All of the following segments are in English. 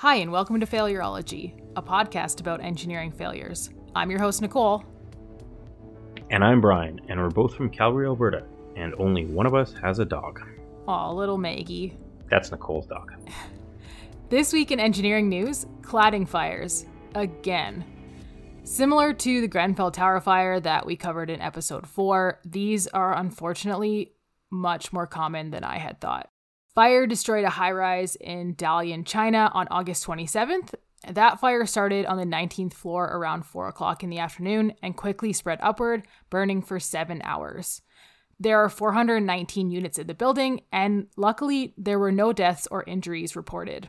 Hi, and welcome to Failurology, a podcast about engineering failures. I'm your host, Nicole. And I'm Brian, and we're both from Calgary, Alberta, and only one of us has a dog. Aw, little Maggie. That's Nicole's dog. This week in engineering news, cladding fires. Again. Similar to the Grenfell Tower fire that we covered in episode 4, these are unfortunately much more common than I had thought. Fire destroyed a high rise in Dalian, China on August 27th. That fire started on the 19th floor around 4 o'clock in the afternoon and quickly spread upward, burning for seven hours. There are 419 units in the building, and luckily, there were no deaths or injuries reported.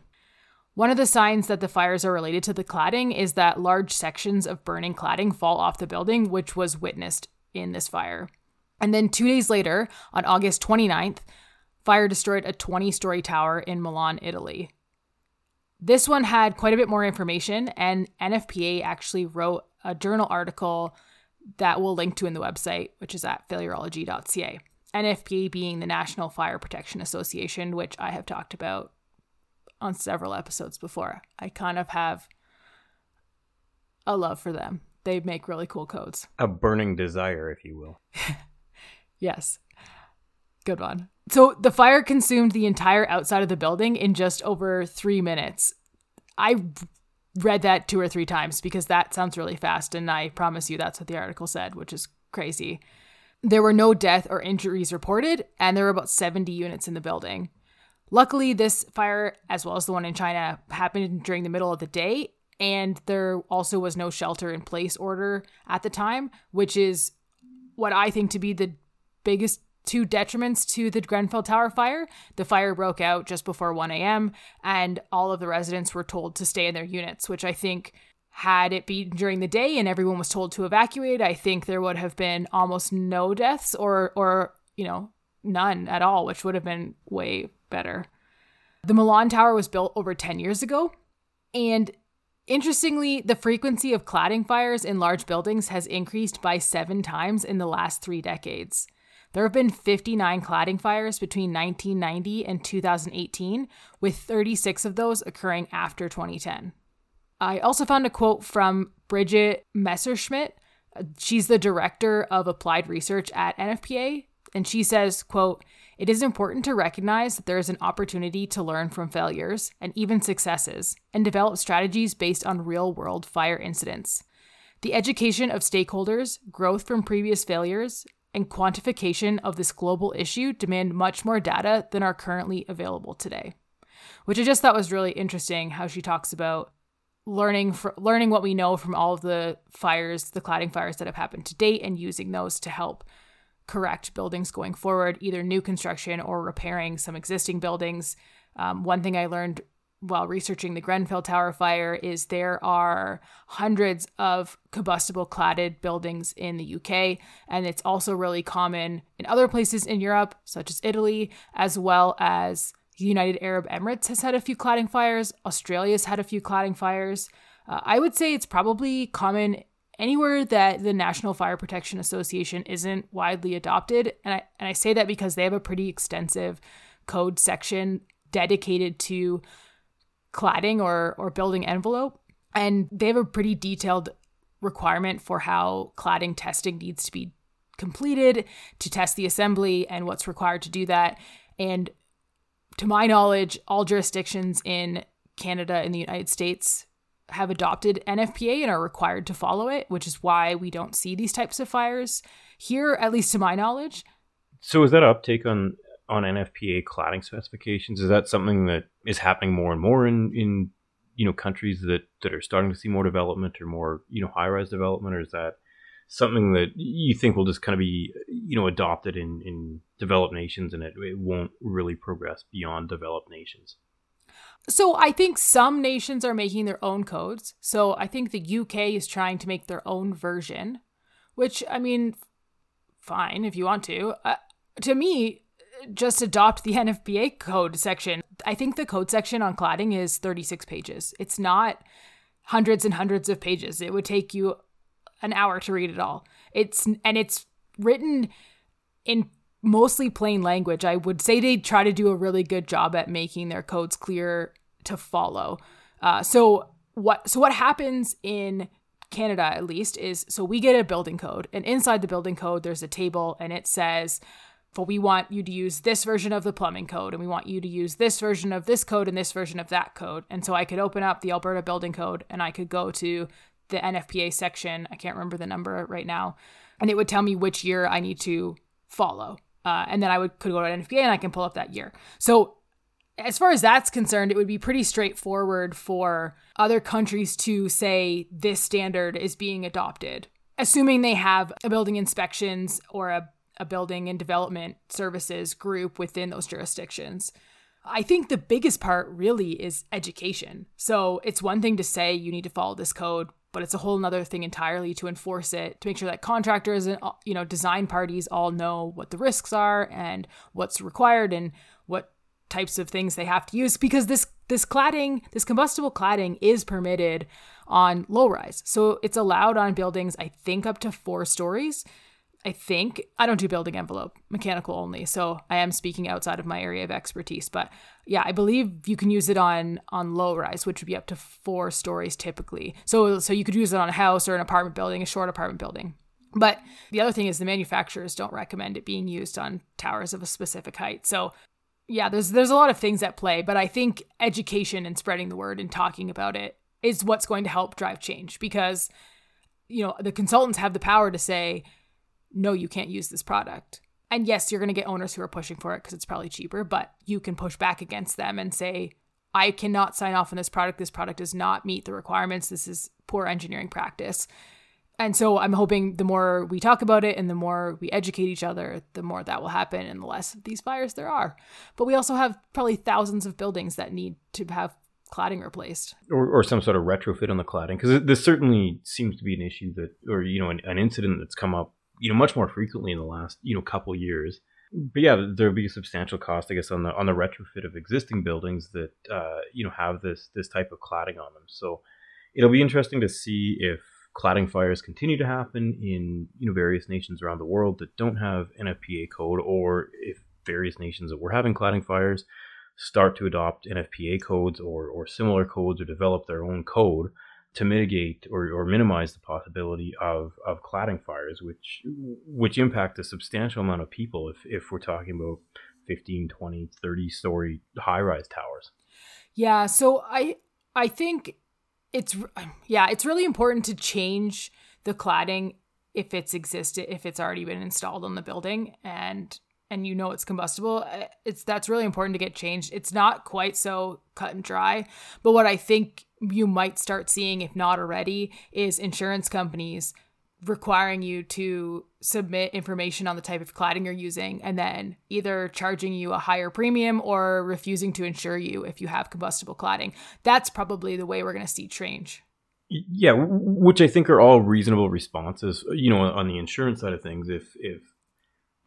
One of the signs that the fires are related to the cladding is that large sections of burning cladding fall off the building, which was witnessed in this fire. And then two days later, on August 29th, fire destroyed a 20 story tower in Milan, Italy. This one had quite a bit more information, and NFPA actually wrote a journal article that we'll link to in the website, which is at failurology.ca. NFPA being the National Fire Protection Association, which I have talked about on several episodes before. I kind of have a love for them. They make really cool codes. A burning desire, if you will. Yes. Good one. So the fire consumed the entire outside of the building in just over three minutes. I read that two or three times because that sounds really fast, and I promise you that's what the article said, which is crazy. There were no death or injuries reported, and there were about 70 units in the building. Luckily, this fire, as well as the one in China, happened during the middle of the day, and there also was no shelter in place order at the time, which is what I think to be the biggest two detriments to the Grenfell Tower fire. The fire broke out just before 1 a.m., and all of the residents were told to stay in their units, which I think, had it been during the day and everyone was told to evacuate, I think there would have been almost no deaths or, or you know, none at all, which would have been way better. The Milan Tower was built over 10 years ago, and Interestingly, the frequency of cladding fires in large buildings has increased by seven times in the last three decades. There have been 59 cladding fires between 1990 and 2018, with 36 of those occurring after 2010. I also found a quote from Bridget Messerschmidt. She's the director of applied research at NFPA, and she says, quote, it is important to recognize that there is an opportunity to learn from failures and even successes and develop strategies based on real world fire incidents. The education of stakeholders, growth from previous failures, and quantification of this global issue demand much more data than are currently available today. Which I just thought was really interesting how she talks about learning fr- learning what we know from all of the fires, the cladding fires that have happened to date and using those to help correct buildings going forward, either new construction or repairing some existing buildings. Um, one thing I learned while researching the Grenfell Tower fire is there are hundreds of combustible cladded buildings in the UK, and it's also really common in other places in Europe, such as Italy, as well as the United Arab Emirates has had a few cladding fires. Australia's had a few cladding fires. Uh, I would say it's probably common anywhere that the National Fire Protection Association isn't widely adopted, and I and I say that because they have a pretty extensive code section dedicated to cladding or or building envelope and they have a pretty detailed requirement for how cladding testing needs to be completed to test the assembly and what's required to do that. And to my knowledge all jurisdictions in Canada and the United States have adopted NFPA and are required to follow it which is why we don't see these types of fires here at least to my knowledge. So is that uptake on on NFPA cladding specifications? Is that something that is happening more and more in, in you know countries that, that are starting to see more development or more you know high rise development, or is that something that you think will just kind of be you know adopted in, in developed nations and it, it won't really progress beyond developed nations? So I think some nations are making their own codes. So I think the UK is trying to make their own version, which I mean, fine if you want to. Uh, to me, just adopt the NFPA code section. I think the code section on cladding is 36 pages. It's not hundreds and hundreds of pages. It would take you an hour to read it all. It's and it's written in mostly plain language. I would say they try to do a really good job at making their codes clear to follow. Uh, so what so what happens in Canada at least is so we get a building code and inside the building code there's a table and it says but we want you to use this version of the plumbing code and we want you to use this version of this code and this version of that code. And so I could open up the Alberta building code and I could go to the NFPA section. I can't remember the number right now. And it would tell me which year I need to follow. Uh, and then I would could go to NFPA and I can pull up that year. So as far as that's concerned, it would be pretty straightforward for other countries to say this standard is being adopted, assuming they have a building inspections or a a building and development services group within those jurisdictions. I think the biggest part really is education. So it's one thing to say you need to follow this code, but it's a whole other thing entirely to enforce it, to make sure that contractors and uh, you know design parties all know what the risks are and what's required and what types of things they have to use because this this cladding, this combustible cladding is permitted on low rise. So it's allowed on buildings I think up to 4 stories. I think I don't do building envelope, mechanical only, so I am speaking outside of my area of expertise. But yeah, I believe you can use it on on low rise, which would be up to four stories typically. So so you could use it on a house or an apartment building, a short apartment building. But the other thing is the manufacturers don't recommend it being used on towers of a specific height. So yeah, there's there's a lot of things at play, but I think education and spreading the word and talking about it is what's going to help drive change because you know the consultants have the power to say no, you can't use this product. And yes, you're going to get owners who are pushing for it because it's probably cheaper, but you can push back against them and say, I cannot sign off on this product. This product does not meet the requirements. This is poor engineering practice. And so I'm hoping the more we talk about it and the more we educate each other, the more that will happen and the less of these fires there are. But we also have probably thousands of buildings that need to have cladding replaced or, or some sort of retrofit on the cladding because this certainly seems to be an issue that or you know an, an incident that's come up you know much more frequently in the last you know couple years. But yeah, there will be a substantial cost, I guess, on the on the retrofit of existing buildings that uh, you know have this this type of cladding on them. So it'll be interesting to see if cladding fires continue to happen in you know various nations around the world that don't have NFPA code, or if various nations that were having cladding fires start to adopt NFPA codes or or similar codes or develop their own code to mitigate or, or minimize the possibility of, of cladding fires, which which impact a substantial amount of people if, if we're talking about 15, 20, 30 story high rise towers. Yeah, so I I think it's yeah, it's really important to change the cladding if it's existed if it's already been installed on the building and and you know it's combustible eh, it's that's really important to get changed it's not quite so cut and dry but what i think you might start seeing, if not already, is insurance companies requiring you to submit information on the type of cladding you're using and then either charging you a higher premium or refusing to insure you if you have combustible cladding. That's probably the way we're going to see change. Yeah, which I think are all reasonable responses. You know, on the insurance side of things, if if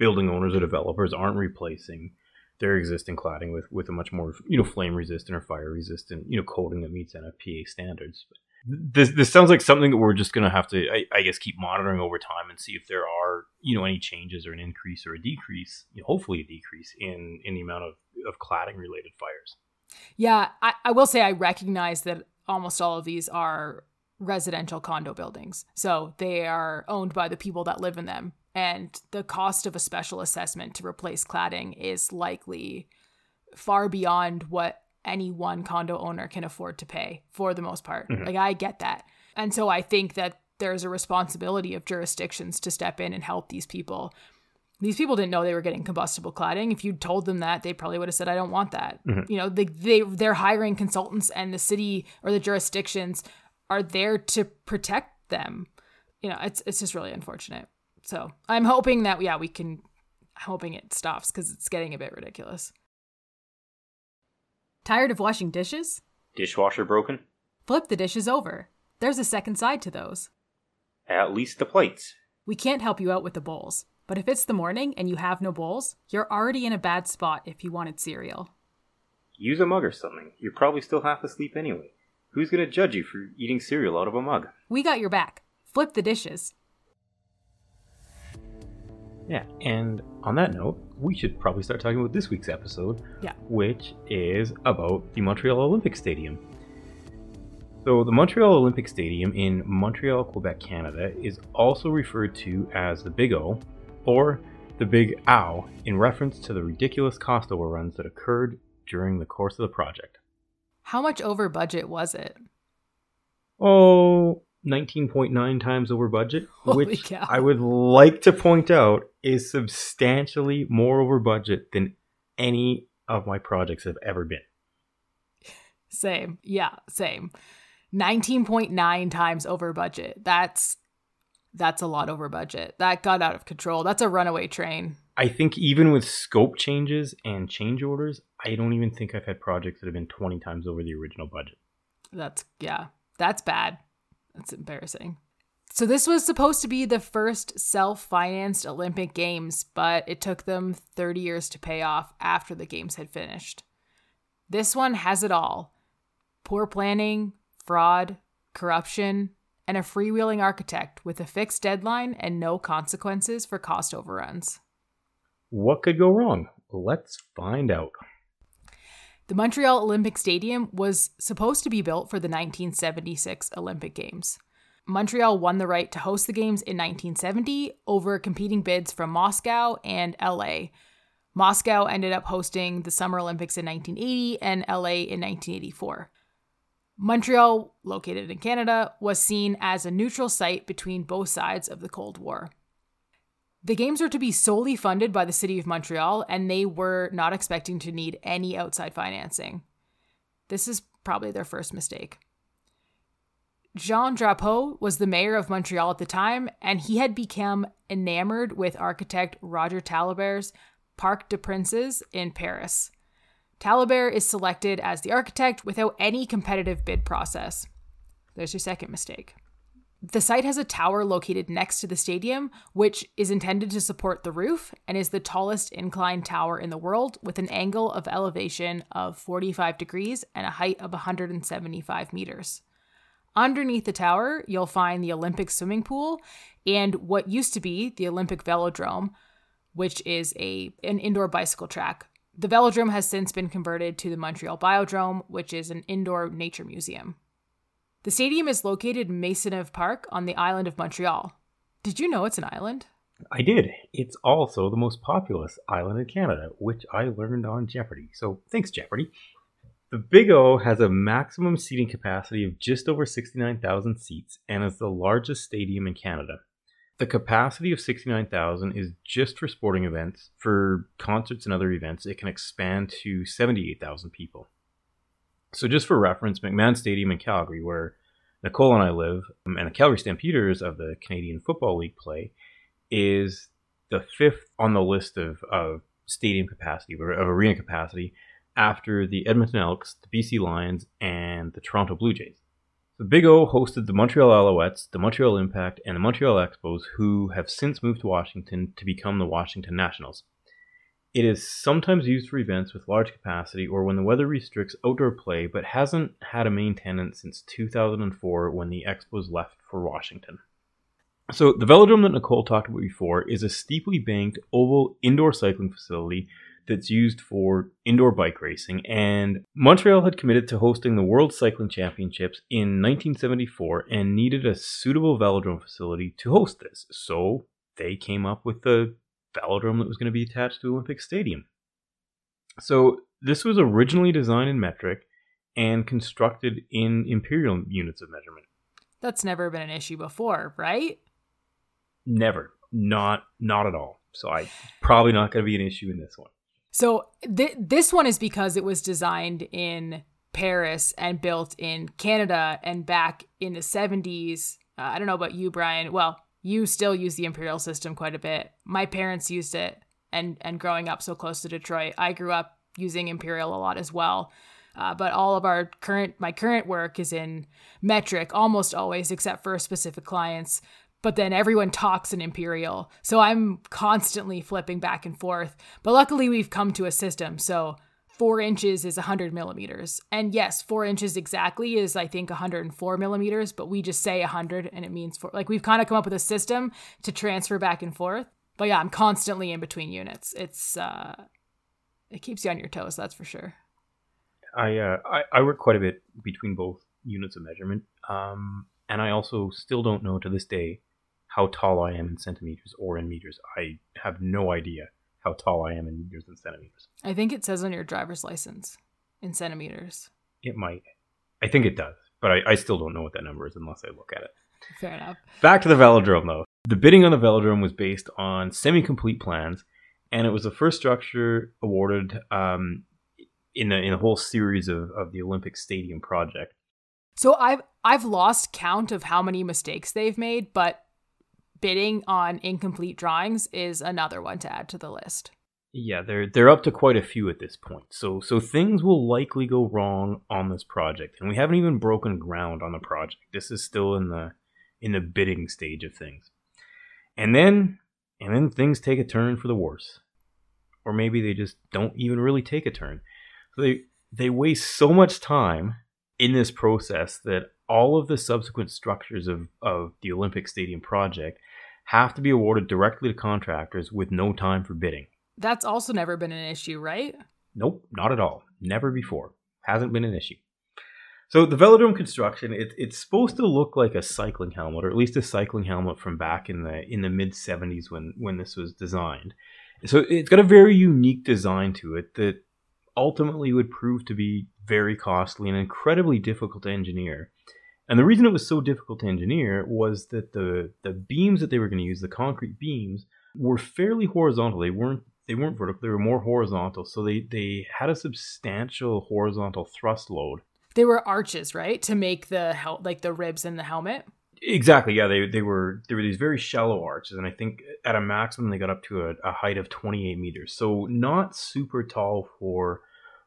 building owners or developers aren't replacing their existing cladding with with a much more you know flame resistant or fire resistant you know coating that meets NFPA standards. This this sounds like something that we're just going to have to I, I, guess keep monitoring over time and see if there are you know any changes or an increase or a decrease, you know, hopefully a decrease in in the amount of of cladding related fires. Yeah, I, I will say I recognize that almost all of these are residential condo buildings. So they are owned by the people that live in them and the cost of a special assessment to replace cladding is likely far beyond what any one condo owner can afford to pay for the most part. Mm-hmm. Like I get that. And so I think that there's a responsibility of jurisdictions to step in and help these people. These people didn't know they were getting combustible cladding. If you'd told them that, they probably would have said, "I don't want that." Mm-hmm. You know, they they they're hiring consultants, and the city or the jurisdictions are there to protect them. You know, it's it's just really unfortunate. So I'm hoping that yeah we can hoping it stops because it's getting a bit ridiculous. Tired of washing dishes? Dishwasher broken? Flip the dishes over. There's a second side to those. At least the plates. We can't help you out with the bowls, but if it's the morning and you have no bowls, you're already in a bad spot if you wanted cereal. Use a mug or something. You're probably still half asleep anyway. Who's gonna judge you for eating cereal out of a mug? We got your back. Flip the dishes. Yeah, and on that note, we should probably start talking about this week's episode. Yeah. Which is about the Montreal Olympic Stadium. So, the Montreal Olympic Stadium in Montreal, Quebec, Canada is also referred to as the Big O or the Big Ow in reference to the ridiculous cost overruns that occurred during the course of the project. How much over budget was it? Oh, 19.9 times over budget, Holy which cow. I would like to point out is substantially more over budget than any of my projects have ever been. Same. Yeah, same. 19.9 times over budget. That's that's a lot over budget. That got out of control. That's a runaway train. I think even with scope changes and change orders, I don't even think I've had projects that have been 20 times over the original budget. That's yeah. That's bad. That's embarrassing. So this was supposed to be the first self-financed Olympic Games, but it took them 30 years to pay off after the games had finished. This one has it all. Poor planning, fraud, corruption, and a freewheeling architect with a fixed deadline and no consequences for cost overruns. What could go wrong? Let's find out. The Montreal Olympic Stadium was supposed to be built for the 1976 Olympic Games. Montreal won the right to host the Games in 1970 over competing bids from Moscow and LA. Moscow ended up hosting the Summer Olympics in 1980 and LA in 1984. Montreal, located in Canada, was seen as a neutral site between both sides of the Cold War. The games were to be solely funded by the city of Montreal, and they were not expecting to need any outside financing. This is probably their first mistake. Jean Drapeau was the mayor of Montreal at the time, and he had become enamored with architect Roger Taillibert's Parc des Princes in Paris. Taillibert is selected as the architect without any competitive bid process. There's your second mistake. The site has a tower located next to the stadium, which is intended to support the roof and is the tallest inclined tower in the world with an angle of elevation of 45 degrees and a height of 175 meters. Underneath the tower, you'll find the Olympic swimming pool and what used to be the Olympic velodrome, which is a an indoor bicycle track. The velodrome has since been converted to the Montreal Biodrome, which is an indoor nature museum. The stadium is located in Maisonneuve Park on the island of Montreal. Did you know it's an island? I did. It's also the most populous island in Canada, which I learned on Jeopardy. So thanks, Jeopardy. The Big O has a maximum seating capacity of just over 69,000 seats and is the largest stadium in Canada. The capacity of 69,000 is just for sporting events. For concerts and other events, it can expand to 78,000 people. So, just for reference, McMahon Stadium in Calgary, where Nicole and I live, um, and the Calgary Stampeders of the Canadian Football League play, is the fifth on the list of, of stadium capacity, of arena capacity, after the Edmonton Elks, the BC Lions, and the Toronto Blue Jays. The Big O hosted the Montreal Alouettes, the Montreal Impact, and the Montreal Expos, who have since moved to Washington to become the Washington Nationals. It is sometimes used for events with large capacity or when the weather restricts outdoor play, but hasn't had a main tenant since 2004 when the Expos left for Washington. So, the velodrome that Nicole talked about before is a steeply banked oval indoor cycling facility that's used for indoor bike racing, and Montreal had committed to hosting the World Cycling Championships in 1974 and needed a suitable velodrome facility to host this. So, they came up with the velodrome that was going to be attached to the Olympic Stadium. So, this was originally designed in metric and constructed in imperial units of measurement. That's never been an issue before, right? Never, not not at all. So, I probably not going to be an issue in this one. So th- this one is because it was designed in Paris and built in Canada and back in the 70s. Uh, I don't know about you, Brian. Well, you still use the imperial system quite a bit. My parents used it and and growing up so close to Detroit, I grew up using imperial a lot as well. Uh, but all of our current my current work is in metric almost always except for specific clients but then everyone talks in imperial so i'm constantly flipping back and forth but luckily we've come to a system so four inches is 100 millimeters and yes four inches exactly is i think 104 millimeters but we just say 100 and it means four like we've kind of come up with a system to transfer back and forth but yeah i'm constantly in between units it's uh it keeps you on your toes that's for sure I, uh, I I work quite a bit between both units of measurement. Um, and I also still don't know to this day how tall I am in centimeters or in meters. I have no idea how tall I am in meters and centimeters. I think it says on your driver's license in centimeters. It might. I think it does, but I, I still don't know what that number is unless I look at it. Fair enough. Back to the velodrome, though. The bidding on the velodrome was based on semi complete plans, and it was the first structure awarded um, in, a, in a whole series of, of the Olympic Stadium project. So I've I've lost count of how many mistakes they've made, but bidding on incomplete drawings is another one to add to the list. Yeah, they're they're up to quite a few at this point. So so things will likely go wrong on this project, and we haven't even broken ground on the project. This is still in the in the bidding stage of things. And then and then things take a turn for the worse. Or maybe they just don't even really take a turn. So they they waste so much time in this process that all of the subsequent structures of, of the Olympic Stadium project have to be awarded directly to contractors with no time for bidding. That's also never been an issue, right? Nope, not at all. Never before. Hasn't been an issue. So the velodrome construction, it, it's supposed to look like a cycling helmet, or at least a cycling helmet from back in the in the mid '70s when when this was designed. So it's got a very unique design to it that ultimately would prove to be very costly and incredibly difficult to engineer. And the reason it was so difficult to engineer was that the the beams that they were going to use, the concrete beams, were fairly horizontal. They weren't they weren't vertical. They were more horizontal. So they they had a substantial horizontal thrust load. They were arches, right, to make the hel- like the ribs in the helmet. Exactly. Yeah, they they were there were these very shallow arches, and I think at a maximum they got up to a, a height of 28 meters. So not super tall for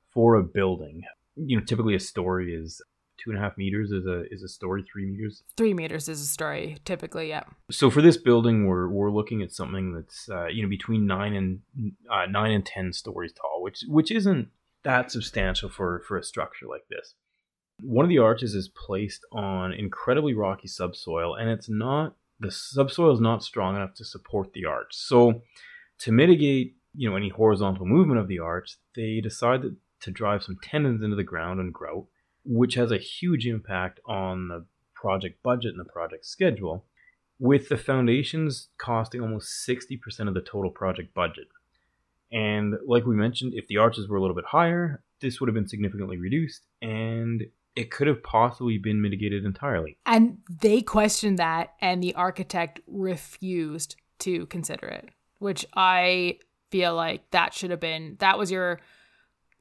for a building. You know, typically a story is two and a half meters is a is a story three meters? Three meters is a story typically yeah. So for this building we're we're looking at something that's uh, you know between nine and uh, nine and ten stories tall which which isn't that substantial for for a structure like this. One of the arches is placed on incredibly rocky subsoil and it's not the subsoil is not strong enough to support the arch. So to mitigate you know any horizontal movement of the arch they decided to drive some tendons into the ground and grout which has a huge impact on the project budget and the project schedule, with the foundations costing almost 60% of the total project budget. And like we mentioned, if the arches were a little bit higher, this would have been significantly reduced and it could have possibly been mitigated entirely. And they questioned that, and the architect refused to consider it, which I feel like that should have been that was your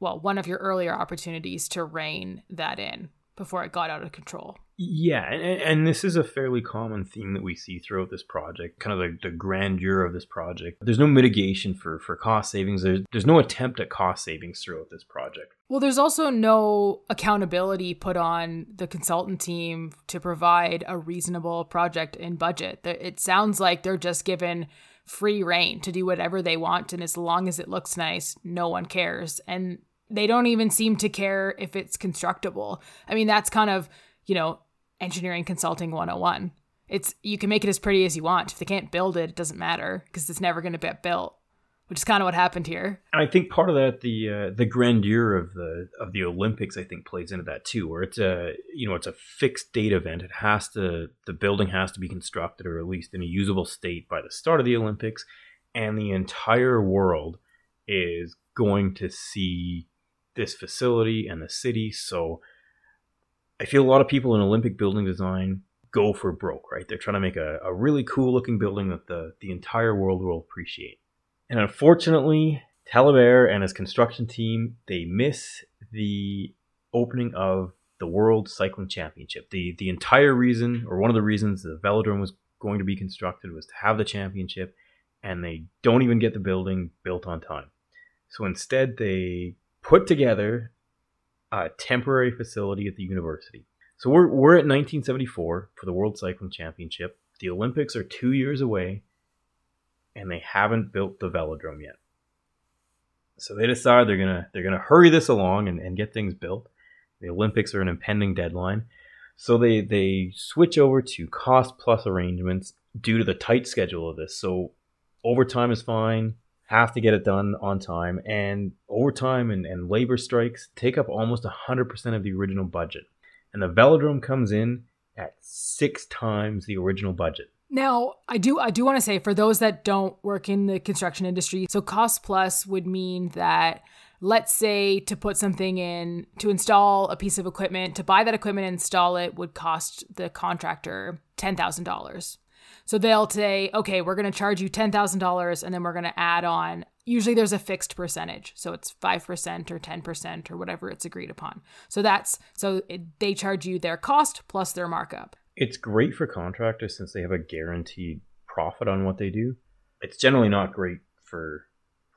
well, one of your earlier opportunities to rein that in before it got out of control. Yeah, and, and, this is a fairly common theme that we see throughout this project, kind of the, the grandeur of this project. There's no mitigation for, for cost savings, there's, there's no attempt at cost savings throughout this project. Well, there's also no accountability put on the consultant team to provide a reasonable project in budget. It sounds like they're just given free reign to do whatever they want, and as long as it looks nice, no one cares. And they don't even seem to care if it's constructible. I mean, that's kind of, you know, engineering consulting 101. It's you can make it as pretty as you want. If they can't build it, it doesn't matter because it's never going to get built. Which is kind of what happened here. And I think part of that, the uh, the grandeur of the of the Olympics, I think plays into that too. Where it's a you know it's a fixed date event. It has to the building has to be constructed or at least in a usable state by the start of the Olympics, and the entire world is going to see this facility and the city. So I feel a lot of people in Olympic building design go for broke, right? They're trying to make a, a really cool looking building that the, the entire world will appreciate. And unfortunately, Taillibert and his construction team, they miss the opening of the World Cycling Championship. The the entire reason, or one of the reasons the velodrome was going to be constructed was to have the championship, and they don't even get the building built on time. So instead, they put together a temporary facility at the university. So we're, we're at 1974 for the World Cycling Championship. The Olympics are two years away, and they haven't built the velodrome yet. So they decide they're gonna they're gonna hurry this along and, and get things built. The Olympics are an impending deadline. So they they switch over to cost plus arrangements due to the tight schedule of this. So overtime is fine, have to get it done on time, and overtime and, and labor strikes take up almost 100% of the original budget. and the velodrome comes in at six times the original budget. Now, I do I do want to say for those that don't work in the construction industry, so cost plus would mean that let's say to put something in to install a piece of equipment, to buy that equipment and install it would cost the contractor $10,000. So they'll say, "Okay, we're going to charge you $10,000 and then we're going to add on usually there's a fixed percentage. So it's 5% or 10% or whatever it's agreed upon. So that's so it, they charge you their cost plus their markup. It's great for contractors since they have a guaranteed profit on what they do. It's generally not great for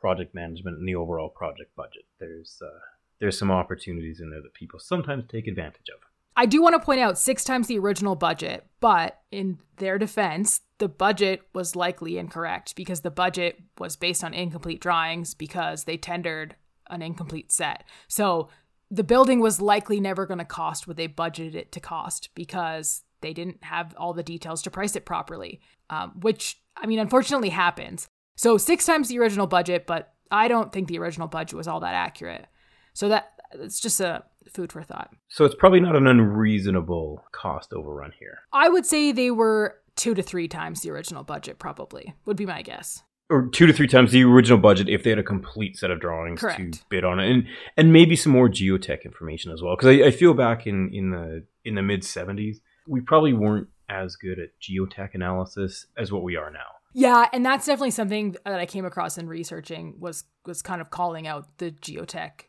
project management and the overall project budget. There's uh, there's some opportunities in there that people sometimes take advantage of I do want to point out six times the original budget, but in their defense, the budget was likely incorrect because the budget was based on incomplete drawings because they tendered an incomplete set. So the building was likely never going to cost what they budgeted it to cost because they didn't have all the details to price it properly, um, which, I mean, unfortunately happens. So six times the original budget, but I don't think the original budget was all that accurate. So that it's just a food for thought. So it's probably not an unreasonable cost overrun here. I would say they were two to three times the original budget, probably, would be my guess. Or two to three times the original budget if they had a complete set of drawings Correct. to bid on it, and and maybe some more geotech information as well. Because I, I feel back in in the in the mid '70s, we probably weren't as good at geotech analysis as what we are now. Yeah, and that's definitely something that I came across in researching was was kind of calling out the geotech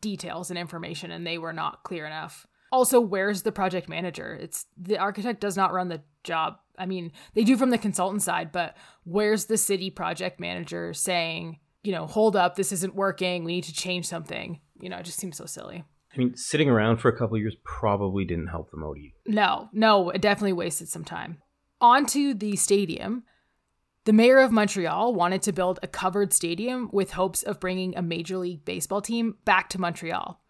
details and information and they were not clear enough. Also, where's the project manager? It's the architect does not run the job. I mean, they do from the consultant side, but where's the city project manager saying, you know, hold up, this isn't working, we need to change something? You know, it just seems so silly. I mean, sitting around for a couple years probably didn't help the either. No, no, it definitely wasted some time. On to the stadium. The mayor of Montreal wanted to build a covered stadium with hopes of bringing a Major League Baseball team back to Montreal.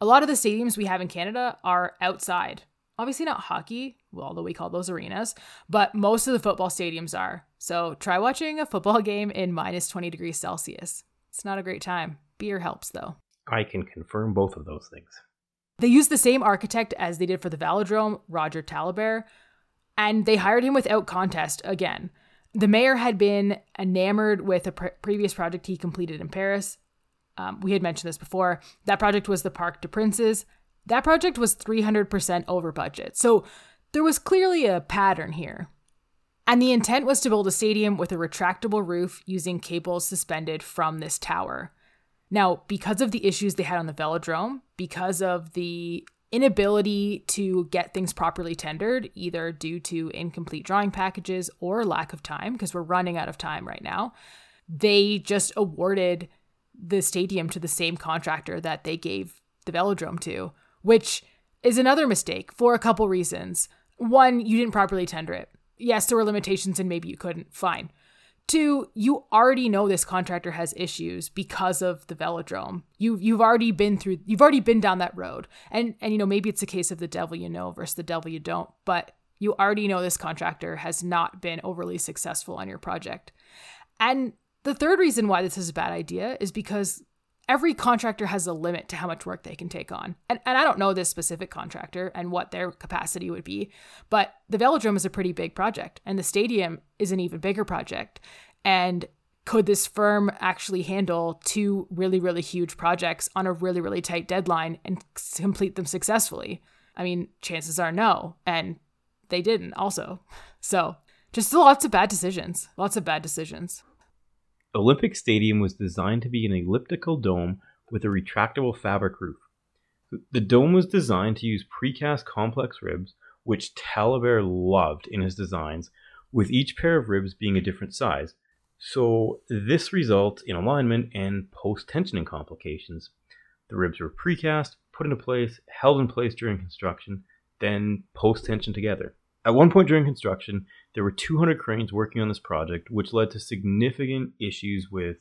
A lot of the stadiums we have in Canada are outside. Obviously, not hockey, well, although we call those arenas, but most of the football stadiums are. So try watching a football game in minus 20 degrees Celsius. It's not a great time. Beer helps, though. I can confirm both of those things. They used the same architect as they did for the Velodrome, Roger Taillibert, and they hired him without contest again. The mayor had been enamored with a pre- previous project he completed in Paris. Um, we had mentioned this before. That project was the Parc des Princes. That project was 300% over budget. So there was clearly a pattern here. And the intent was to build a stadium with a retractable roof using cables suspended from this tower. Now, because of the issues they had on the velodrome, because of the inability to get things properly tendered, either due to incomplete drawing packages or lack of time, because we're running out of time right now, they just awarded the stadium to the same contractor that they gave the velodrome to, which is another mistake for a couple reasons. One, you didn't properly tender it. Yes, there were limitations and maybe you couldn't. Fine. Two, you already know this contractor has issues because of the velodrome. You you've already been through you've already been down that road. And and you know, maybe it's a case of the devil you know versus the devil you don't, but you already know this contractor has not been overly successful on your project. And the third reason why this is a bad idea is because every contractor has a limit to how much work they can take on. And, and I don't know this specific contractor and what their capacity would be, but the velodrome is a pretty big project and the stadium is an even bigger project. And could this firm actually handle two really, really huge projects on a really, really tight deadline and complete them successfully? I mean, chances are no. And they didn't also. So just lots of bad decisions. Lots of bad decisions. Olympic Stadium was designed to be an elliptical dome with a retractable fabric roof. The dome was designed to use precast complex ribs, which Taillibert loved in his designs, with each pair of ribs being a different size. So this results in alignment and post-tensioning complications. The ribs were precast, put into place, held in place during construction, then post-tension together. At one point during construction, there were 200 cranes working on this project, which led to significant issues with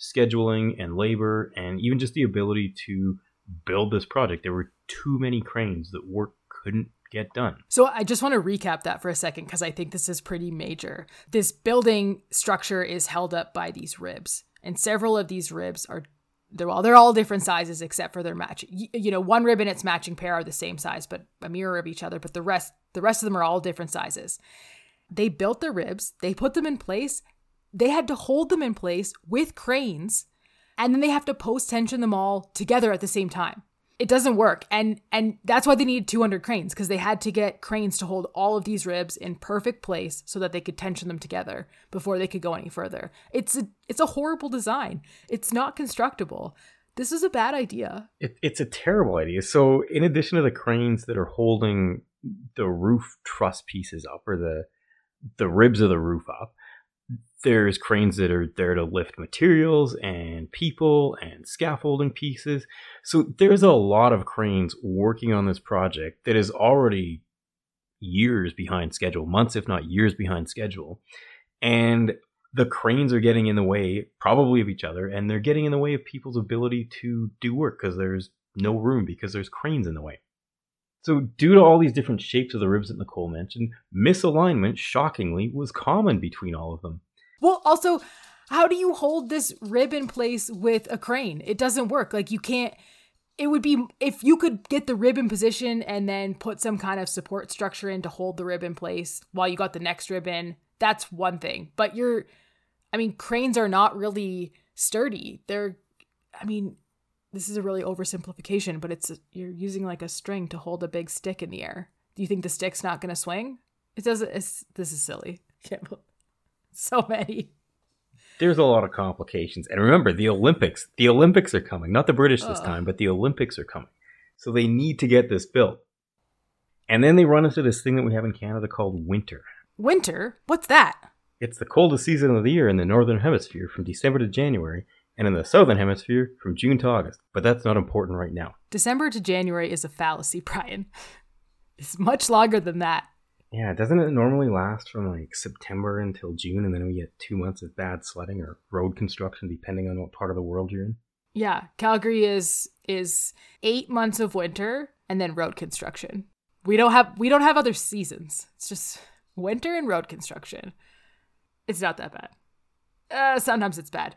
scheduling and labor and even just the ability to build this project. There were too many cranes that work couldn't get done. So I just want to recap that for a second because I think this is pretty major. This building structure is held up by these ribs, and several of these ribs are They're all they're all different sizes except for their match. You, you know, one rib and its matching pair are the same size, but a mirror of each other. But the rest the rest of them are all different sizes. They built the ribs. They put them in place. They had to hold them in place with cranes, and then they have to post tension them all together at the same time it doesn't work and and that's why they needed 200 cranes because they had to get cranes to hold all of these ribs in perfect place so that they could tension them together before they could go any further it's a it's a horrible design it's not constructible this is a bad idea it, it's a terrible idea so in addition to the cranes that are holding the roof truss pieces up or the the ribs of the roof up there's cranes that are there to lift materials and people and scaffolding pieces. So there's a lot of cranes working on this project that is already years behind schedule, months, if not years behind schedule. And the cranes are getting in the way, probably of each other, and they're getting in the way of people's ability to do work because there's no room because there's cranes in the way. So, due to all these different shapes of the ribs that Nicole mentioned, misalignment, shockingly, was common between all of them. Well, also, how do you hold this rib in place with a crane? It doesn't work. Like you can't it would be if you could get the rib in position and then put some kind of support structure in to hold the rib in place while you got the next rib in. That's one thing. But you're I mean, cranes are not really sturdy. They're I mean, this is a really oversimplification, but it's you're using like a string to hold a big stick in the air. Do you think the stick's not going to swing? It doesn't. It's, this is silly. Can't believe, so many. There's a lot of complications. And remember, the Olympics, the Olympics are coming. Not the British this time, but the Olympics are coming. So they need to get this built. And then they run into this thing that we have in Canada called winter. Winter? What's that? It's the coldest season of the year in the northern hemisphere from December to January, and in the southern hemisphere from June to August. But that's not important right now. December to January is a fallacy, Brian. It's much longer than that. Yeah, doesn't it normally last from like September until June, and then we get two months of bad sledding or road construction, depending on what part of the world you're in? Yeah, Calgary is is eight months of winter and then road construction. We don't have we don't have other seasons. It's just winter and road construction. It's not that bad. Uh, sometimes it's bad.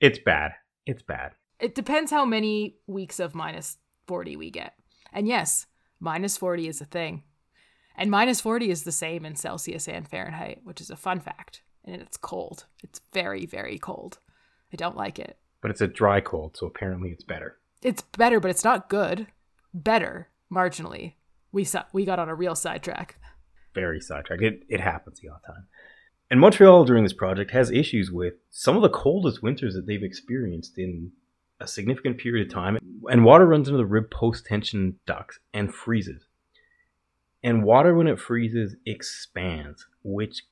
It's bad. It's bad. It depends how many weeks of minus forty we get. And yes, minus forty is a thing. And minus 40 is the same in Celsius and Fahrenheit, which is a fun fact. And it's cold. It's very, very cold. I don't like it. But it's a dry cold, so apparently it's better. It's better, but it's not good. Better, marginally. We saw, we got on a real sidetrack. Very sidetracked. It, it happens all the time. And Montreal during this project has issues with some of the coldest winters that they've experienced in a significant period of time. And water runs into the rib post tension ducts and freezes. And water, when it freezes, expands, which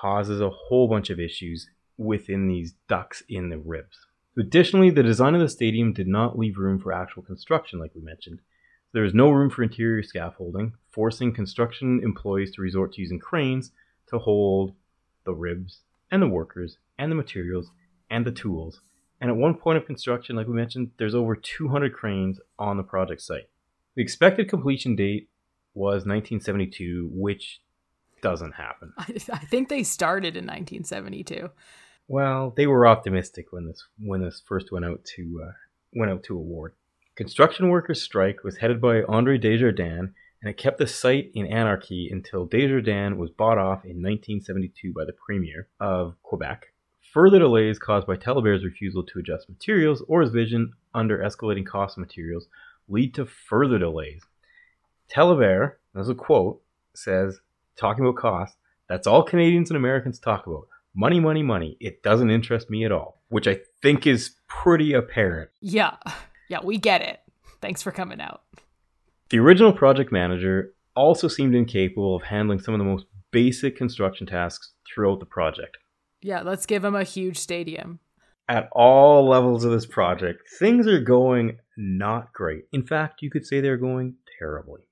causes a whole bunch of issues within these ducts in the ribs. Additionally, the design of the stadium did not leave room for actual construction, like we mentioned. There is no room for interior scaffolding, forcing construction employees to resort to using cranes to hold the ribs and the workers and the materials and the tools. And at one point of construction, like we mentioned, there's over 200 cranes on the project site. The expected completion date was 1972, which doesn't happen. I, I think they started in 1972. Well, they were optimistic when this when this first went out to uh, went out to award. Construction workers' strike was headed by Andre Desjardins, and it kept the site in anarchy until Desjardins was bought off in 1972 by the Premier of Quebec. Further delays caused by Taillibert's refusal to adjust materials or his vision under escalating cost of materials lead to further delays Taillibert, as a quote, says, talking about cost, that's all Canadians and Americans talk about. Money, money, money. It doesn't interest me at all, which I think is pretty apparent. Yeah. Yeah, we get it. Thanks for coming out. The original project manager also seemed incapable of handling some of the most basic construction tasks throughout the project. Yeah, let's give him a huge stadium. At all levels of this project, things are going not great. In fact, you could say they're going terribly.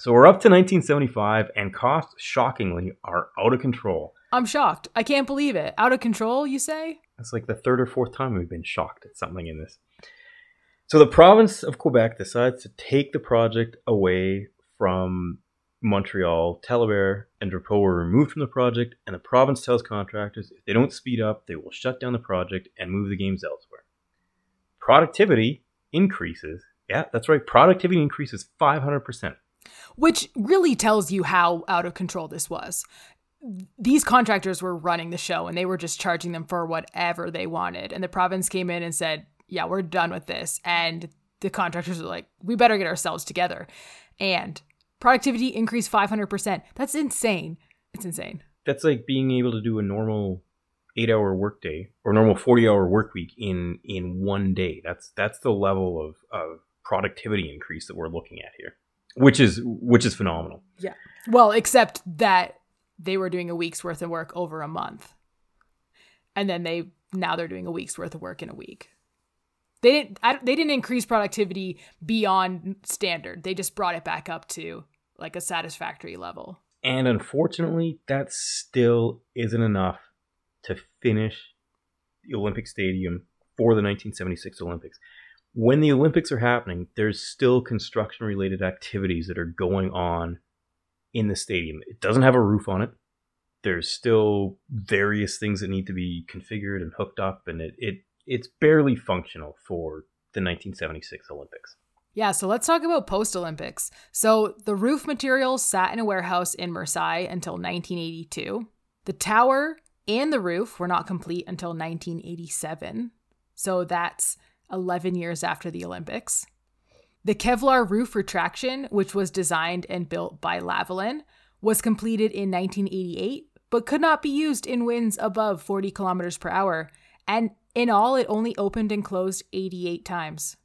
So we're up to 1975, and costs, shockingly, are out of control. I'm shocked. I can't believe it. Out of control, you say? It's like the third or fourth time we've been shocked at something in this. So the province of Quebec decides to take the project away from Montreal. Taillibert and Drapeau were removed from the project, and the province tells contractors if they don't speed up, they will shut down the project and move the games elsewhere. productivity increases. Yeah, that's right. Productivity increases 500%. Which really tells you how out of control this was. These contractors were running the show and they were just charging them for whatever they wanted. And the province came in and said, Yeah, we're done with this. And the contractors are like, We better get ourselves together. And productivity increased 500%. That's insane. It's insane. That's like being able to do a normal eight hour workday or normal 40 hour work week in in one day that's that's the level of, of productivity increase that we're looking at here which is which is phenomenal yeah well except that they were doing a week's worth of work over a month and then they now they're doing a week's worth of work in a week they didn't I, they didn't increase productivity beyond standard they just brought it back up to like a satisfactory level and unfortunately that still isn't enough to finish the Olympic Stadium for the 1976 Olympics. When the Olympics are happening, there's still construction related activities that are going on in the stadium. It doesn't have a roof on it. There's still various things that need to be configured and hooked up, and it, it it's barely functional for the 1976 Olympics. Yeah, so let's talk about post Olympics. So the roof materials sat in a warehouse in Marseille until 1982. The tower and the roof were not complete until 1987. So that's 11 years after the Olympics. The Kevlar roof retraction, which was designed and built by Lavalin, was completed in 1988, but could not be used in winds above 40 kilometers per hour. And in all, it only opened and closed 88 times.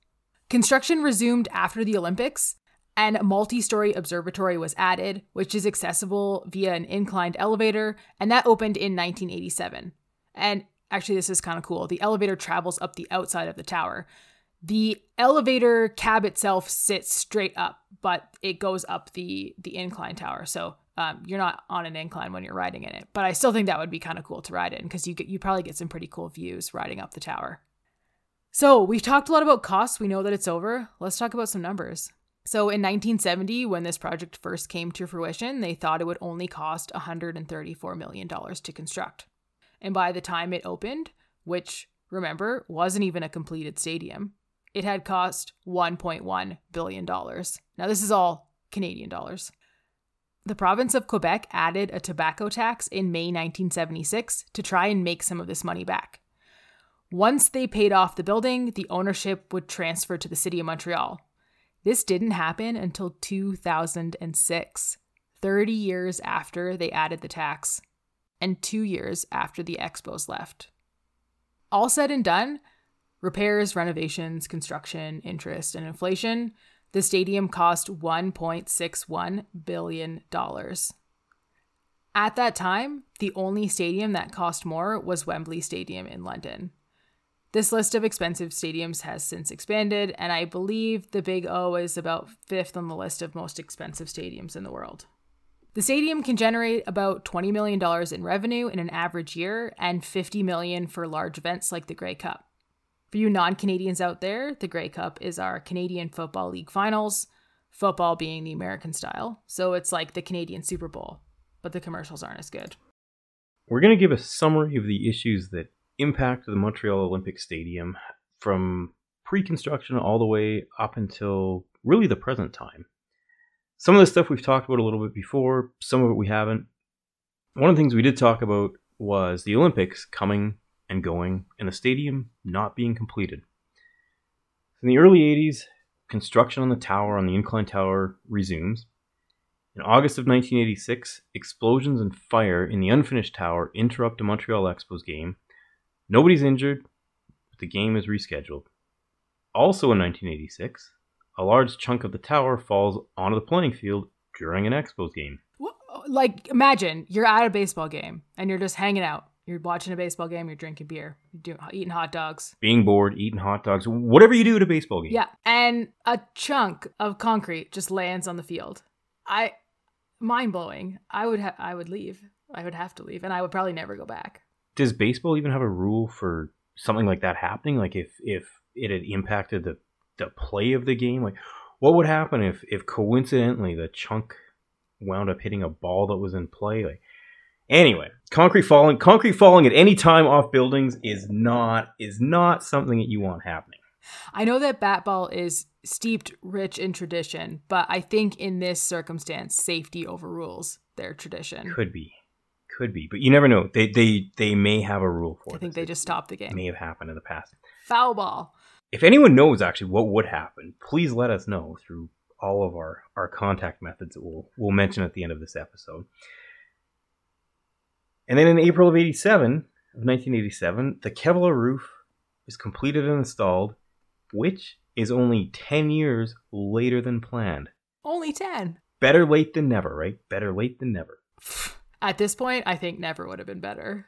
Construction resumed after the Olympics, and a multi-story observatory was added, which is accessible via an inclined elevator, and that opened in 1987. And actually this is kind of cool. The elevator travels up the outside of the tower. The elevator cab itself sits straight up, but it goes up the the incline tower. So um, you're not on an incline when you're riding in it. But I still think that would be kind of cool to ride in because you get you probably get some pretty cool views riding up the tower. So we've talked a lot about costs. We know that it's over. Let's talk about some numbers. So in 1970, when this project first came to fruition, they thought it would only cost $134 million to construct. And by the time it opened, which remember wasn't even a completed stadium, it had cost $1.1 billion. Now, this is all Canadian dollars. The province of Quebec added a tobacco tax in May 1976 to try and make some of this money back. Once they paid off the building, the ownership would transfer to the city of Montreal, this didn't happen until 2006, 30 years after they added the tax, and two years after the Expos left. All said and done, repairs, renovations, construction, interest, and inflation, the stadium cost $1.61 billion. At that time, the only stadium that cost more was Wembley Stadium in London. This list of expensive stadiums has since expanded, and I believe the Big O is about fifth on the list of most expensive stadiums in the world. The stadium can generate about $20 million in revenue in an average year and 50 million for large events like the Grey Cup. For you non Canadians out there, the Grey Cup is our Canadian Football League finals, football being the American style. So it's like the Canadian Super Bowl, but the commercials aren't as good. We're going to give a summary of the issues that impact the Montreal Olympic Stadium from pre construction all the way up until really the present time. Some of the stuff we've talked about a little bit before, some of it we haven't. One of the things we did talk about was the Olympics coming and going and the stadium not being completed. In the early 80s, construction on the tower, on the incline tower, resumes. In August of 1986, explosions and fire in the unfinished tower interrupt a Montreal Expos game Nobody's injured, but the game is rescheduled. Also in 1986, a large chunk of the tower falls onto the playing field during an Expos game. Like, imagine you're at a baseball game and you're just hanging out. You're watching a baseball game, you're drinking beer, you're doing, eating hot dogs. Being bored, eating hot dogs, whatever you do at a baseball game. Yeah. And a chunk of concrete just lands on the field. I, mind blowing. I would, ha- I would leave. I would have to leave and I would probably never go back does baseball even have a rule for something like that happening? Like if if it had impacted the the play of the game, like what would happen if if coincidentally the chunk wound up hitting a ball that was in play? Like anyway, concrete falling concrete falling at any time off buildings is not is not something that you want happening. I know that bat ball is steeped rich in tradition, but I think in this circumstance, safety overrules their tradition. Could be, could be, but you never know. They they they may have a rule for. It. I think this. they just stopped the game. It may have happened in the past. Foul ball. If anyone knows actually what would happen, please let us know through all of our our contact methods that we'll we'll mention at the end of this episode. And then in April of 87, of 1987, the Kevlar roof is completed and installed, which is only 10 years later than planned. Only 10. Better late than never, right? Better late than never. At this point, I think never would have been better.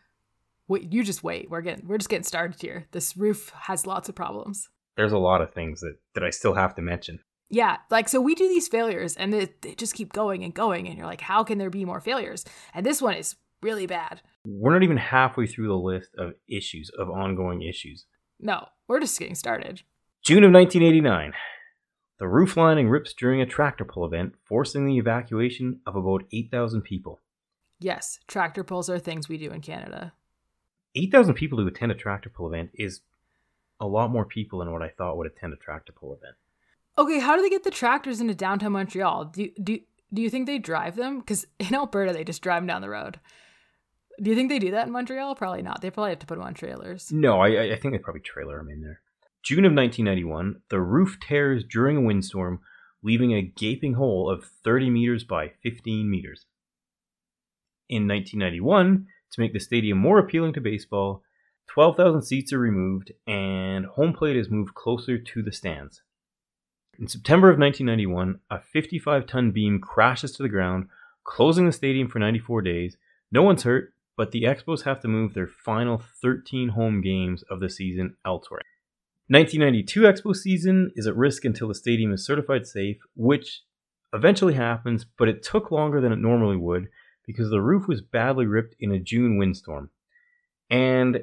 Wait, you just wait. We're getting we're just getting started here. This roof has lots of problems. There's a lot of things that, that I still have to mention. Yeah, like so we do these failures and they, they just keep going and going and you're like how can there be more failures? And this one is really bad. We're not even halfway through the list of issues, of ongoing issues. No, we're just getting started. June of 1989. The roof lining rips during a tractor pull event, forcing the evacuation of about 8,000 people. Yes, tractor pulls are things we do in Canada. 8,000 people who attend a tractor pull event is a lot more people than what I thought would attend a tractor pull event. Okay, how do they get the tractors into downtown Montreal? Do do do you think they drive them? Because in Alberta they just drive them down the road. Do you think they do that in Montreal? Probably not. They probably have to put them on trailers. No, I, I think they probably trailer them in there. June of 1991, the roof tears during a windstorm, leaving a gaping hole of 30 meters by 15 meters. In 1991, to make the stadium more appealing to baseball, 12,000 seats are removed and home plate is moved closer to the stands. In September of 1991, a 55 ton beam crashes to the ground, closing the stadium for 94 days. No one's hurt, but the Expos have to move their final 13 home games of the season elsewhere. 1992 Expo season is at risk until the stadium is certified safe, which eventually happens, but it took longer than it normally would because the roof was badly ripped in a June windstorm. And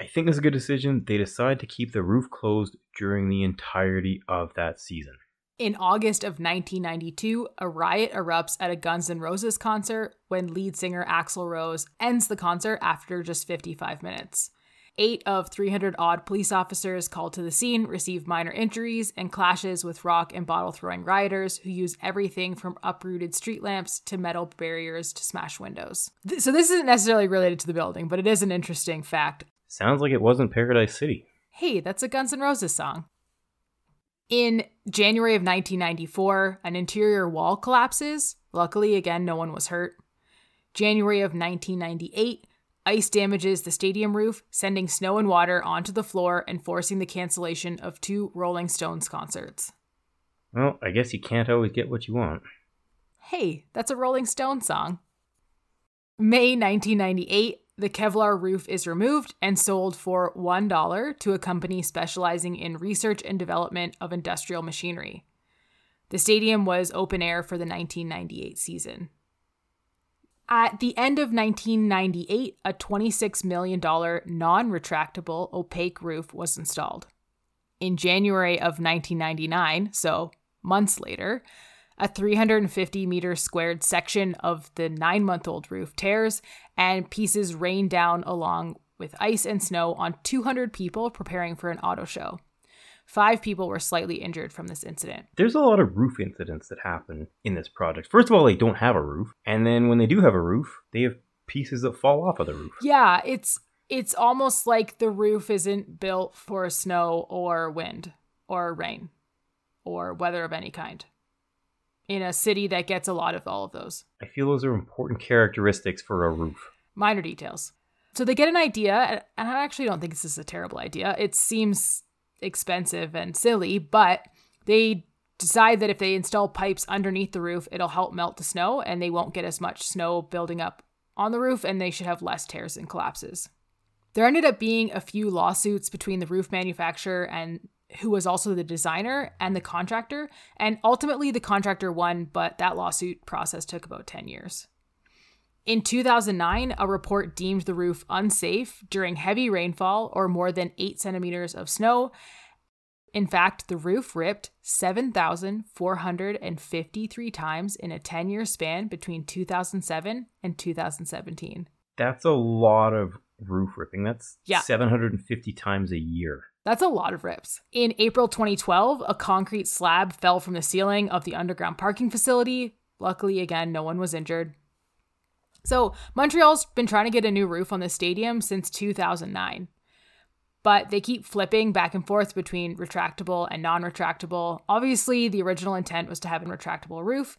I think it's a good decision. They decide to keep the roof closed during the entirety of that season. In August of 1992, a riot erupts at a Guns N' Roses concert when lead singer Axl Rose ends the concert after just 55 minutes. Eight of 300 odd police officers called to the scene receive minor injuries and clashes with rock and bottle throwing rioters who use everything from uprooted street lamps to metal barriers to smash windows. Th- So, this isn't necessarily related to the building, but it is an interesting fact. Sounds like it wasn't Paradise City. Hey, that's a Guns N' Roses song. In January of 1994, an interior wall collapses. Luckily, again, no one was hurt. January of 1998, ice damages the stadium roof, sending snow and water onto the floor and forcing the cancellation of two Rolling Stones concerts. Well, I guess you can't always get what you want. Hey, that's a Rolling Stone song. May 1998, the Kevlar roof is removed and sold for $1 to a company specializing in research and development of industrial machinery. The stadium was open air for the 1998 season. At the end of 1998, a $26 million non retractable opaque roof was installed. In January of 1999, so months later, a 350 meter squared section of the nine month old roof tears, and pieces rain down along with ice and snow on 200 people preparing for an auto show. Five people were slightly injured from this incident. There's a lot of roof incidents that happen in this project. First of all, they don't have a roof, and then when they do have a roof, they have pieces that fall off of the roof. Yeah, it's it's almost like the roof isn't built for snow or wind or rain or weather of any kind. In a city that gets a lot of all of those. I feel those are important characteristics for a roof. minor details. So they get an idea, and I actually don't think this is a terrible idea. It seems expensive and silly, but they decide that if they install pipes underneath the roof, it'll help melt the snow and they won't get as much snow building up on the roof and they should have less tears and collapses. There ended up being a few lawsuits between the roof manufacturer and who was also the designer and the contractor, and ultimately the contractor won, but that lawsuit process took about 10 years. In 2009, a report deemed the roof unsafe during heavy rainfall or more than 8 centimeters of snow. In fact, the roof ripped 7,453 times in a 10 year span between 2007 and 2017. That's a lot of roof ripping. That's Yeah. 750 times a year. That's a lot of rips. In April 2012, a concrete slab fell from the ceiling of the underground parking facility. Luckily, again, no one was injured. So, Montreal's been trying to get a new roof on the stadium since 2009. But they keep flipping back and forth between retractable and non retractable. Obviously, the original intent was to have a retractable roof,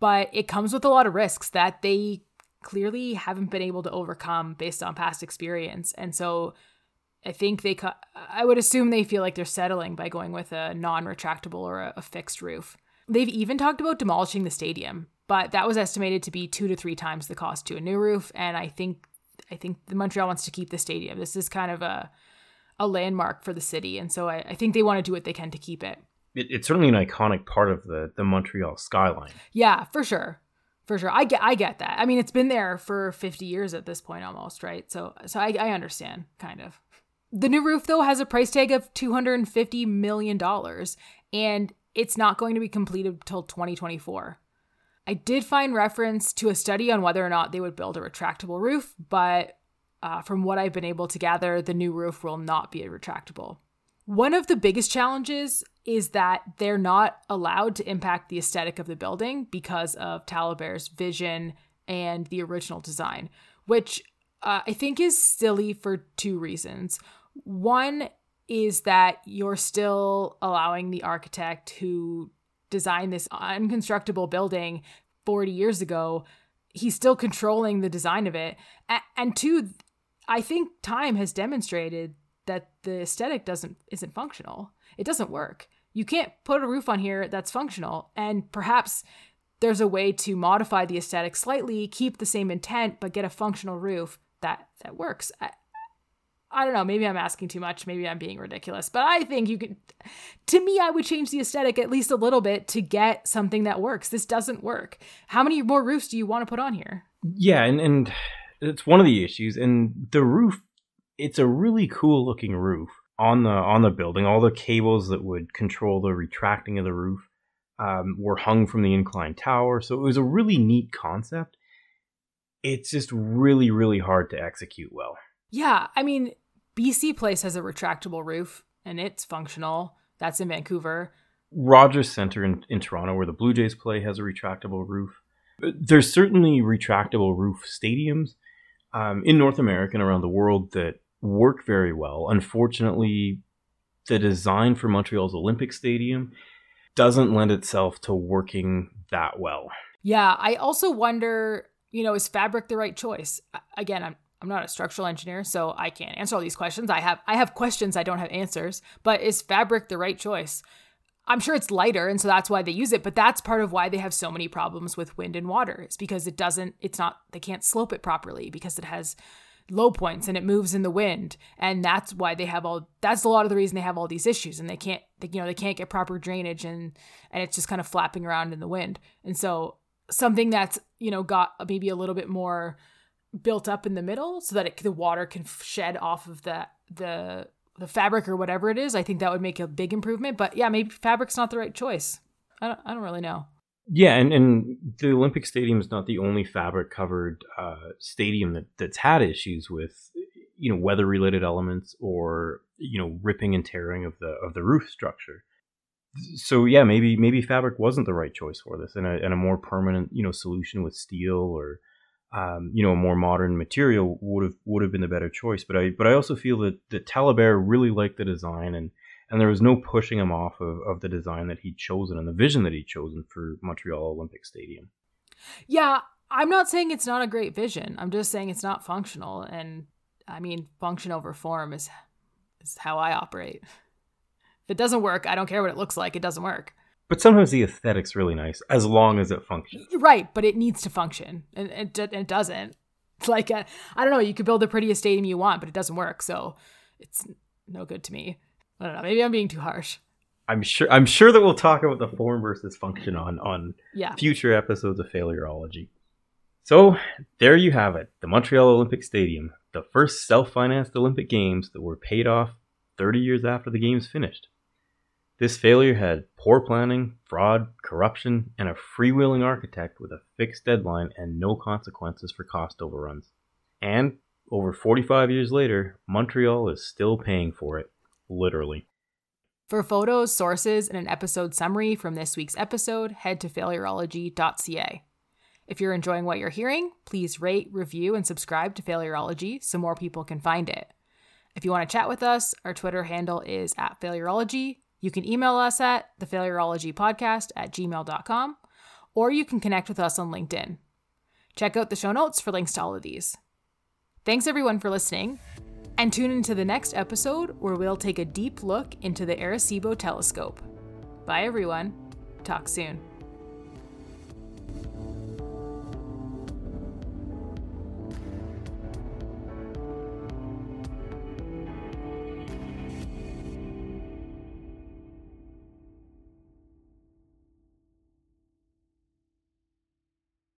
but it comes with a lot of risks that they clearly haven't been able to overcome based on past experience. And so I think they, I would assume they feel like they're settling by going with a non retractable or a, a fixed roof. They've even talked about demolishing the stadium, but that was estimated to be two to three times the cost to a new roof. And I think, I think the Montreal wants to keep the stadium. This is kind of a, a landmark for the city. And so I, I think they want to do what they can to keep it. it. It's certainly an iconic part of the, the Montreal skyline. Yeah, for sure for sure. I get I get that. I mean, it's been there for 50 years at this point almost, right? So so I, I understand kind of. The new roof though has a price tag of 250 million dollars and it's not going to be completed until 2024. I did find reference to a study on whether or not they would build a retractable roof, but uh, from what I've been able to gather, the new roof will not be a retractable. One of the biggest challenges is that they're not allowed to impact the aesthetic of the building because of Taillibert's vision and the original design, which uh, I think is silly for two reasons. One is that you're still allowing the architect who designed this unconstructible building 40 years ago, he's still controlling the design of it. And two, I think time has demonstrated that the aesthetic doesn't isn't functional. It doesn't work. You can't put a roof on here that's functional and perhaps there's a way to modify the aesthetic slightly, keep the same intent but get a functional roof that that works. I, I don't know, maybe I'm asking too much, maybe I'm being ridiculous, but I think you could to me I would change the aesthetic at least a little bit to get something that works. This doesn't work. How many more roofs do you want to put on here? Yeah, and and it's one of the issues and the roof it's a really cool looking roof on the on the building. All the cables that would control the retracting of the roof um, were hung from the inclined tower, so it was a really neat concept. It's just really really hard to execute well. Yeah, I mean, BC Place has a retractable roof and it's functional. That's in Vancouver. Rogers Center in, in Toronto, where the Blue Jays play, has a retractable roof. There's certainly retractable roof stadiums um, in North America and around the world that work very well. Unfortunately, the design for Montreal's Olympic Stadium doesn't lend itself to working that well. Yeah, I also wonder, you know, is fabric the right choice? Again, I'm I'm not a structural engineer, so I can't answer all these questions. I have I have questions, I don't have answers. But is fabric the right choice? I'm sure it's lighter, and so that's why they use it. But that's part of why they have so many problems with wind and water. It's because it doesn't. It's not. They can't slope it properly because it has low points and it moves in the wind and that's why they have all that's a lot of the reason they have all these issues and they can't they, you know they can't get proper drainage and and it's just kind of flapping around in the wind and so something that's you know got maybe a little bit more built up in the middle so that it, the water can shed off of the the the fabric or whatever it is i think that would make a big improvement but yeah maybe fabric's not the right choice i don't, I don't really know yeah, and, and the Olympic Stadium is not the only fabric covered uh, stadium that, that's had issues with you know weather related elements or you know ripping and tearing of the of the roof structure. So yeah, maybe maybe fabric wasn't the right choice for this, and a, and a more permanent you know solution with steel or um, you know a more modern material would have would have been the better choice. But I but I also feel that that Taillibert really liked the design and and there was no pushing him off of, of the design that he'd chosen and the vision that he'd chosen for Montreal Olympic Stadium. Yeah, I'm not saying it's not a great vision. I'm just saying it's not functional. And I mean, function over form is is how I operate. If it doesn't work, I don't care what it looks like. It doesn't work. But sometimes the aesthetic's really nice as long as it functions. Right, but it needs to function, and it, it doesn't. It's like uh, I don't know. You could build the prettiest stadium you want, but it doesn't work. So it's no good to me. I don't know. Maybe I'm being too harsh. I'm sure. I'm sure that we'll talk about the form versus function on on yeah. future episodes of Failurology. So there you have it, the Montreal Olympic Stadium, the first self-financed Olympic Games that were paid off 30 years after the games finished. This failure had poor planning, fraud, corruption, and a freewheeling architect with a fixed deadline and no consequences for cost overruns. And over 45 years later, Montreal is still paying for it Literally. For photos, sources, and an episode summary from this week's episode, head to failurology.ca. If you're enjoying what you're hearing, please rate, review, and subscribe to Failurology so more people can find it. If you want to chat with us, our Twitter handle is at Failurology. You can email us at the Failurology Podcast at gmail.com, or you can connect with us on LinkedIn. Check out the show notes for links to all of these. Thanks everyone for listening, and tune into the next episode where we'll take a deep look into the Arecibo telescope. Bye everyone. Talk soon.